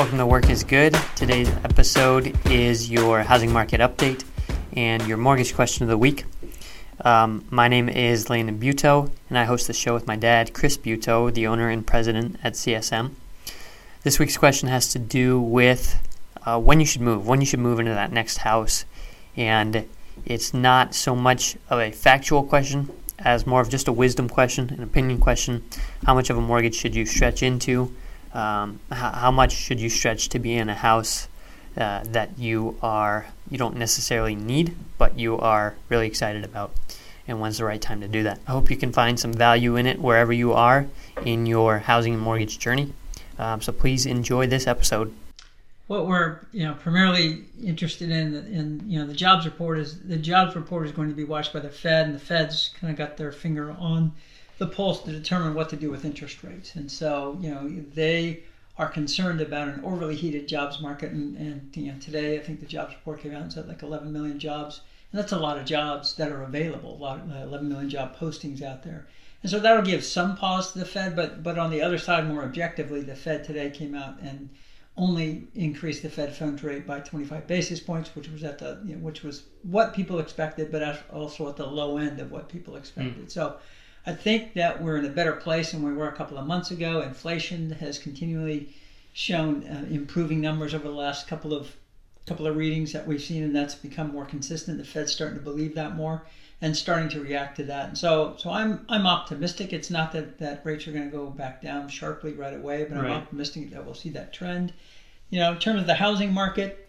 Welcome to Work is Good. Today's episode is your housing market update and your mortgage question of the week. Um, my name is Landon Buto, and I host the show with my dad, Chris Buto, the owner and president at CSM. This week's question has to do with uh, when you should move, when you should move into that next house. And it's not so much of a factual question as more of just a wisdom question, an opinion question. How much of a mortgage should you stretch into? Um, how, how, much should you stretch to be in a house uh, that you are you don't necessarily need, but you are really excited about? And when's the right time to do that? I hope you can find some value in it wherever you are in your housing and mortgage journey. Um, so please enjoy this episode what we're you know primarily interested in in you know the jobs report is the jobs report is going to be watched by the Fed and the Fed's kind of got their finger on the pulse to determine what to do with interest rates and so you know they are concerned about an overly heated jobs market and, and you know today I think the jobs report came out and said like 11 million jobs and that's a lot of jobs that are available a lot uh, 11 million job postings out there and so that'll give some pause to the Fed but but on the other side more objectively the Fed today came out and only increased the Fed funds rate by 25 basis points, which was at the you know, which was what people expected, but also at the low end of what people expected. Mm. So I think that we're in a better place than we were a couple of months ago. Inflation has continually shown uh, improving numbers over the last couple of couple of readings that we've seen, and that's become more consistent. The Fed's starting to believe that more and starting to react to that. And so, so I'm I'm optimistic. It's not that that rates are going to go back down sharply right away, but I'm right. optimistic that we'll see that trend. You know, in terms of the housing market,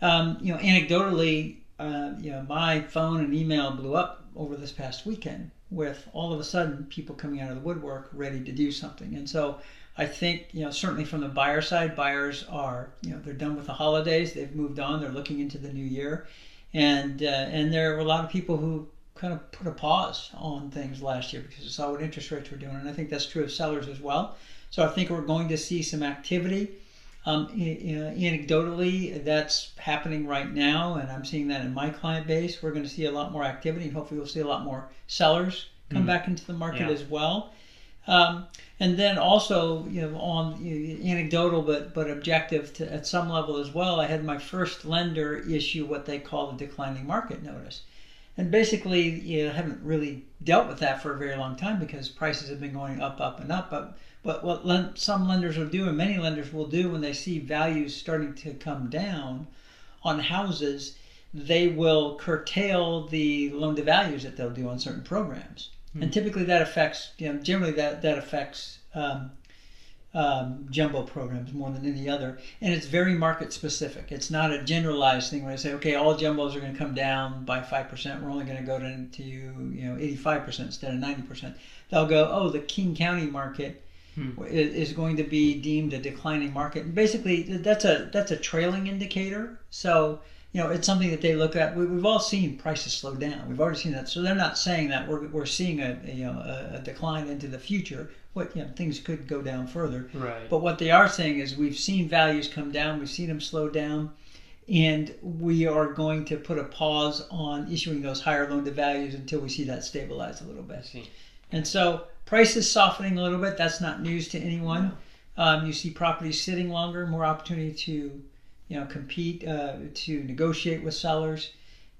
um, you know, anecdotally, uh, you know, my phone and email blew up over this past weekend with all of a sudden people coming out of the woodwork ready to do something. And so I think, you know, certainly from the buyer side, buyers are, you know, they're done with the holidays. They've moved on. They're looking into the new year. And, uh, and there are a lot of people who kind of put a pause on things last year because they saw what interest rates were doing. And I think that's true of sellers as well. So I think we're going to see some activity. Um, anecdotally, that's happening right now, and I'm seeing that in my client base. We're going to see a lot more activity, and hopefully, we'll see a lot more sellers come mm. back into the market yeah. as well. Um, and then also, you know, on you know, anecdotal but but objective to, at some level as well. I had my first lender issue what they call the declining market notice, and basically, you know, haven't really dealt with that for a very long time because prices have been going up, up, and up. But but what some lenders will do, and many lenders will do, when they see values starting to come down on houses, they will curtail the loan to values that they'll do on certain programs. Mm-hmm. And typically, that affects, you know, generally that that affects um, um, jumbo programs more than any other. And it's very market specific. It's not a generalized thing where I say, okay, all jumbos are going to come down by 5%. We're only going to go to, to you know, 85% instead of 90%. They'll go, oh, the King County market hmm. is going to be deemed a declining market. And basically, that's a, that's a trailing indicator. So, you know, it's something that they look at. We, have all seen prices slow down. We've already seen that. So they're not saying that we're, we're seeing a, a you know a, a, decline into the future. What you know, things could go down further. Right. But what they are saying is we've seen values come down. We've seen them slow down, and we are going to put a pause on issuing those higher loan to values until we see that stabilize a little bit. And so prices softening a little bit. That's not news to anyone. Um, you see properties sitting longer, more opportunity to you know, compete, uh, to negotiate with sellers.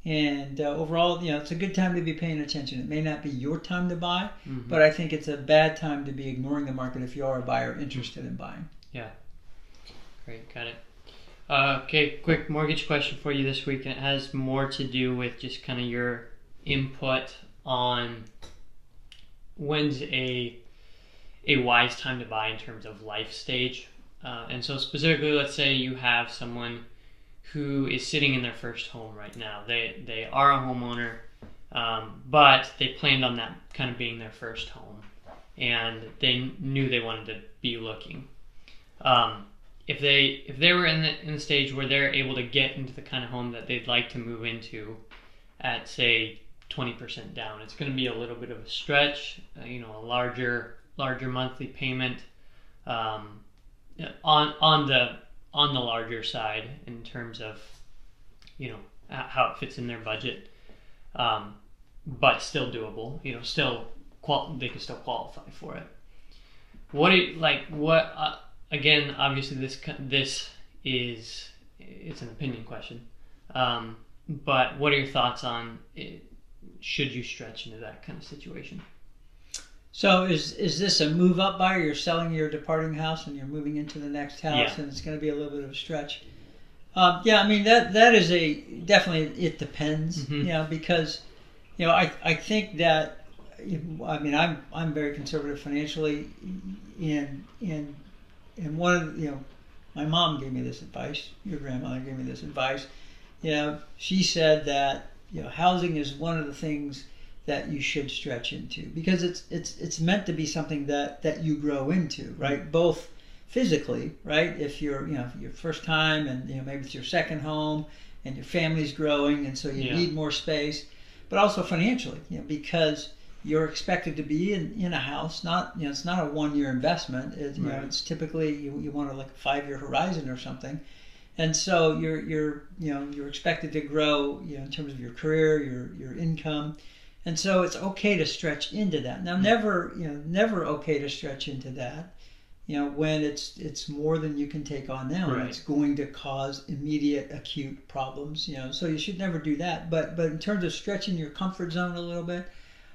And uh, overall, you know, it's a good time to be paying attention. It may not be your time to buy, mm-hmm. but I think it's a bad time to be ignoring the market if you are a buyer interested in buying. Yeah. Great, got it. Uh, okay, quick mortgage question for you this week, and it has more to do with just kind of your input on when's a a wise time to buy in terms of life stage uh, and so, specifically, let's say you have someone who is sitting in their first home right now. They they are a homeowner, um, but they planned on that kind of being their first home, and they knew they wanted to be looking. Um, if they if they were in the in the stage where they're able to get into the kind of home that they'd like to move into, at say twenty percent down, it's going to be a little bit of a stretch. Uh, you know, a larger larger monthly payment. Um, on on the on the larger side in terms of you know how it fits in their budget, um, but still doable. You know, still qual- they can still qualify for it. What you, like what uh, again, obviously this this is it's an opinion question. Um, but what are your thoughts on it, should you stretch into that kind of situation? So is is this a move up buyer? You're selling your departing house and you're moving into the next house, Yeah. and it's going to be a little bit of a stretch. Um, yeah, I mean that that is a definitely it depends, Mhm. you know, because you know I I think that I mean I'm I'm very conservative financially, and and and one of you know my mom gave me this advice. Your grandmother gave me this advice. You know, she said that you know housing is one of the things that you should stretch into because it's it's it's meant to be something that that you grow into, right? Both physically, right? If you're you know your first time and you know maybe it's your second home and your family's growing and so you Yeah. need more space, but also financially, you know, because you're expected to be in, in a house, not you know it's not a one year investment. It, you know it's typically you, you want a, like a five year horizon or something. And so you're you're you know you're expected to grow you know in terms of your career, your your income, and so it's okay to stretch into that. Now, mm-hmm. never you know never okay to stretch into that. You know when it's it's more than you can take on now, Right. it's going to cause immediate acute problems. You know, so you should never do that. But but in terms of stretching your comfort zone a little bit,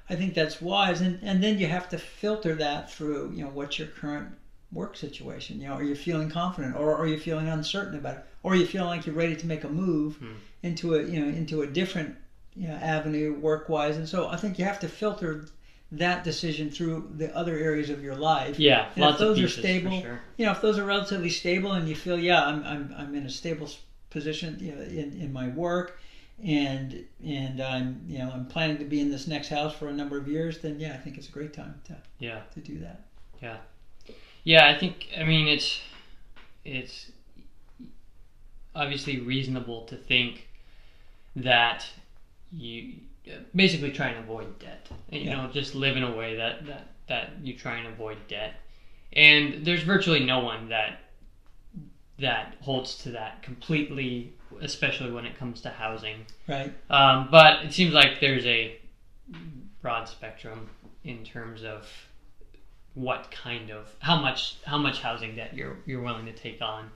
I think that's wise. And and then you have to filter that through you know what's your current work situation. You know, are you feeling confident, or are you feeling uncertain about it, or are you feeling like you're ready to make a move Hmm. into a you know into a different you know, avenue work wise? And so I think you have to filter that decision through the other areas of your life. Yeah, And if lots those of are pieces stable, sure. You know, if those are relatively stable, and you feel yeah, I'm I'm, I'm in a stable position you know, in in my work. And and I'm you know I'm planning to be in this next house for a number of years. Then yeah, I think it's a great time to, Yeah. to do that. Yeah, I think I mean it's it's obviously reasonable to think that you basically try and avoid debt. You Yeah. know, just live in a way that that that you try and avoid debt. And there's virtually no one that that holds to that completely, especially when it comes to housing. Right. Um, but it seems like there's a broad spectrum in terms of what kind of how much how much housing debt you're you're willing to take on.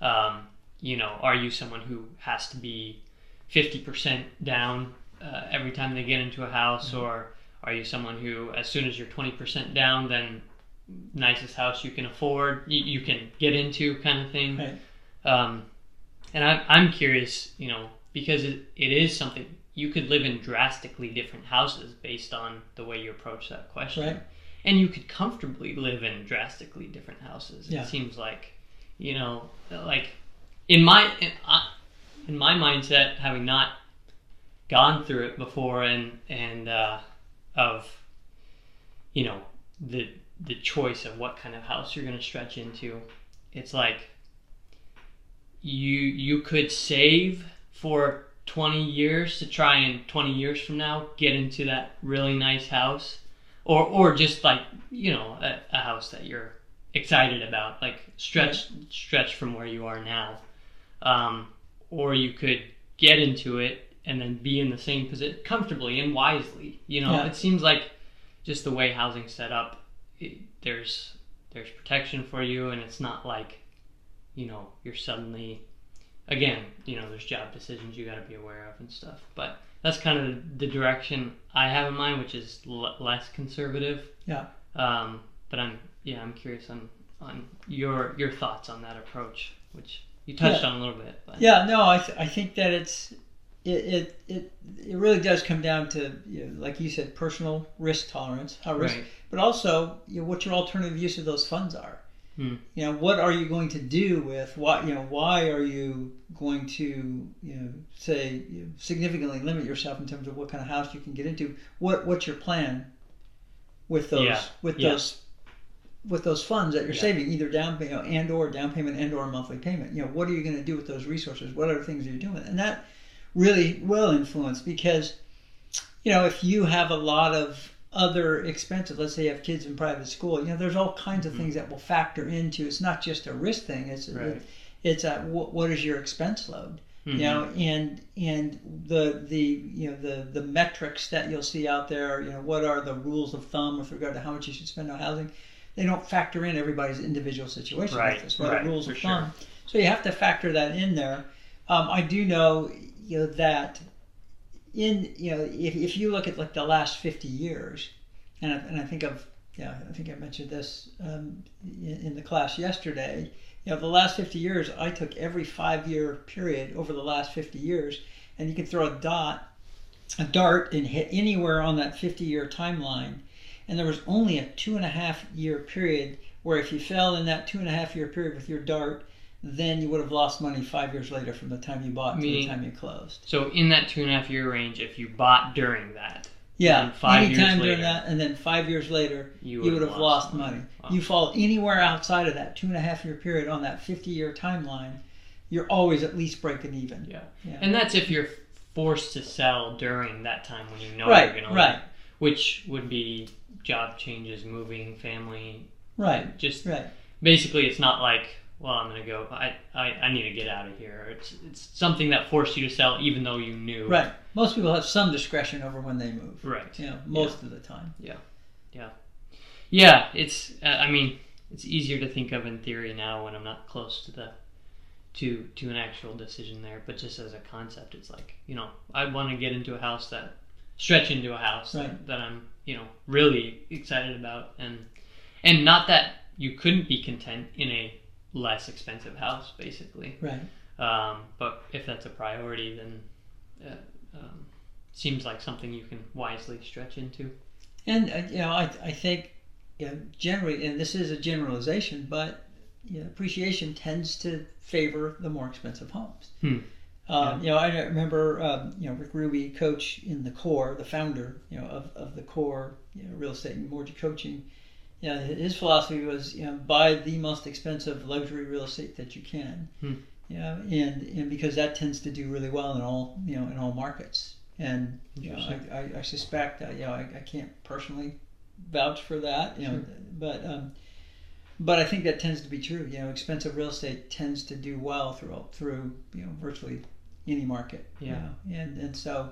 Um, you know, are you someone who has to be fifty percent down uh, every time they get into a house, or are you someone who, as soon as you're twenty percent down, then nicest house you can afford, you, you can get into, kind of thing. Right. Um, and I'm I'm curious, you know, because it, it is something you could live in drastically different houses based on the way you approach that question. Right. And you could comfortably live in drastically different houses. Yeah. It seems like, you know, like in my in, uh, in my mindset, having not gone through it before, and and uh, of you know the the choice of what kind of house you're going to stretch into, it's like you you could save for 20 years to try and 20 years from now get into that really nice house or or just like you know a, a house that you're excited about like stretch stretch from where you are now um, or you could get into it and then be in the same position comfortably and wisely you know Yeah. it seems like just the way housing's set up it, there's there's protection for you and it's not like you know you're suddenly again you know there's job decisions you got to be aware of and stuff but that's kind of the direction i have in mind which is l- less conservative Yeah. um, but i'm yeah i'm curious on on your your thoughts on that approach which you touched Yeah. on a little bit but Yeah, no, I, th- I think that it's it, it it it really does come down to you know, like you said, personal risk tolerance, how risk, right but also you know, what your alternative use of those funds are. Hmm. You know, what are you going to do with what you know? Why are you going to you know say you know, significantly limit yourself in terms of what kind of house you can get into? What what's your plan with those Yeah, with yeah. those with those funds that you're Yeah. saving, either down you know, and or down payment and or monthly payment? You know, what are you going to do with those resources? What other things are you doing? And that really will influence because you know if you have a lot of other expenses let's say you have kids in private school you know there's all kinds of Mhm. things that will factor into it's not just a risk thing it's Right. it's a what, what is your expense load Mhm. you know and and the the you know the the metrics that you'll see out there you know what are the rules of thumb with regard to how much you should spend on housing they don't factor in everybody's individual situation Right, this, what right, rules for of sure. thumb. So you have to factor that in there. Um, I do know, you know, that in you know if, if you look at like the last 50 years, and I, and I think of yeah I think I mentioned this um, in, in the class yesterday. You know, the last 50 years, I took every five year period over the last 50 years, and you can throw a dot, a dart, and hit anywhere on that 50 year timeline. And there was only a two and a half year period where if you fell in that two and a half year period with your dart, then you would have lost money five years later from the time you bought to the time you closed. So in that two and a half year range, if you bought during that, Yeah, five years anytime later, during that, and then five years later, you you would have lost money. Wow. You fall anywhere outside of that two and a half year period on that 50 year timeline, you're always at least breaking even. Yeah. Yeah. And that's if you're forced to sell during that time when you know Right, you're going to right. which would be job changes, moving, family. Right, Just right. basically, it's not like, well, I'm going to go. I, I, I need to get out of here. It's it's something that forced you to sell, even though you knew. Right. Most people have some discretion over when they move. Right. You know, most of the time. Yeah. Yeah. Yeah, it's. Uh, I mean, it's easier to think of in theory now when I'm not close to the to to an actual decision there. But just as a concept, it's like you know, I want to get into a house that stretch into a house Right. that, that I'm you know really excited about, and and not that you couldn't be content in a less expensive house, basically. Right. Um, but if that's a priority, then uh, um, seems like something you can wisely stretch into. And uh, you know, I I think you know, generally, and this is a generalization, but you know, appreciation tends to favor the more expensive homes. Hmm. Um, You know, I remember um, you know Rick Ruby, coach in the core, the founder, you know, of, of the core, you know, real estate and mortgage coaching. You know, his philosophy was you know buy the most expensive luxury real estate that you can. Hmm. You know, and and because that tends to do really well in all you know in all markets. And you know, I, I, I suspect uh, you know I, I can't personally vouch for that. You know, Sure. but um, but I think that tends to be true. You know, expensive real estate tends to do well through through you know virtually any market. you Yeah. know. and and so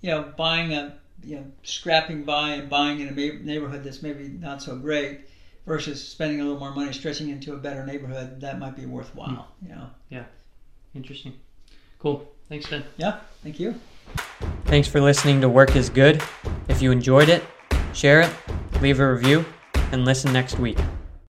you know buying a you know scrapping by and buying in a neighborhood that's maybe not so great versus spending a little more money stretching into a better neighborhood that might be worthwhile. Hmm. You know. Yeah. Interesting. Cool. Thanks, Ben. Yeah. Thank you. Thanks for listening to Work is Good. If you enjoyed it, share it, leave a review, and listen next week.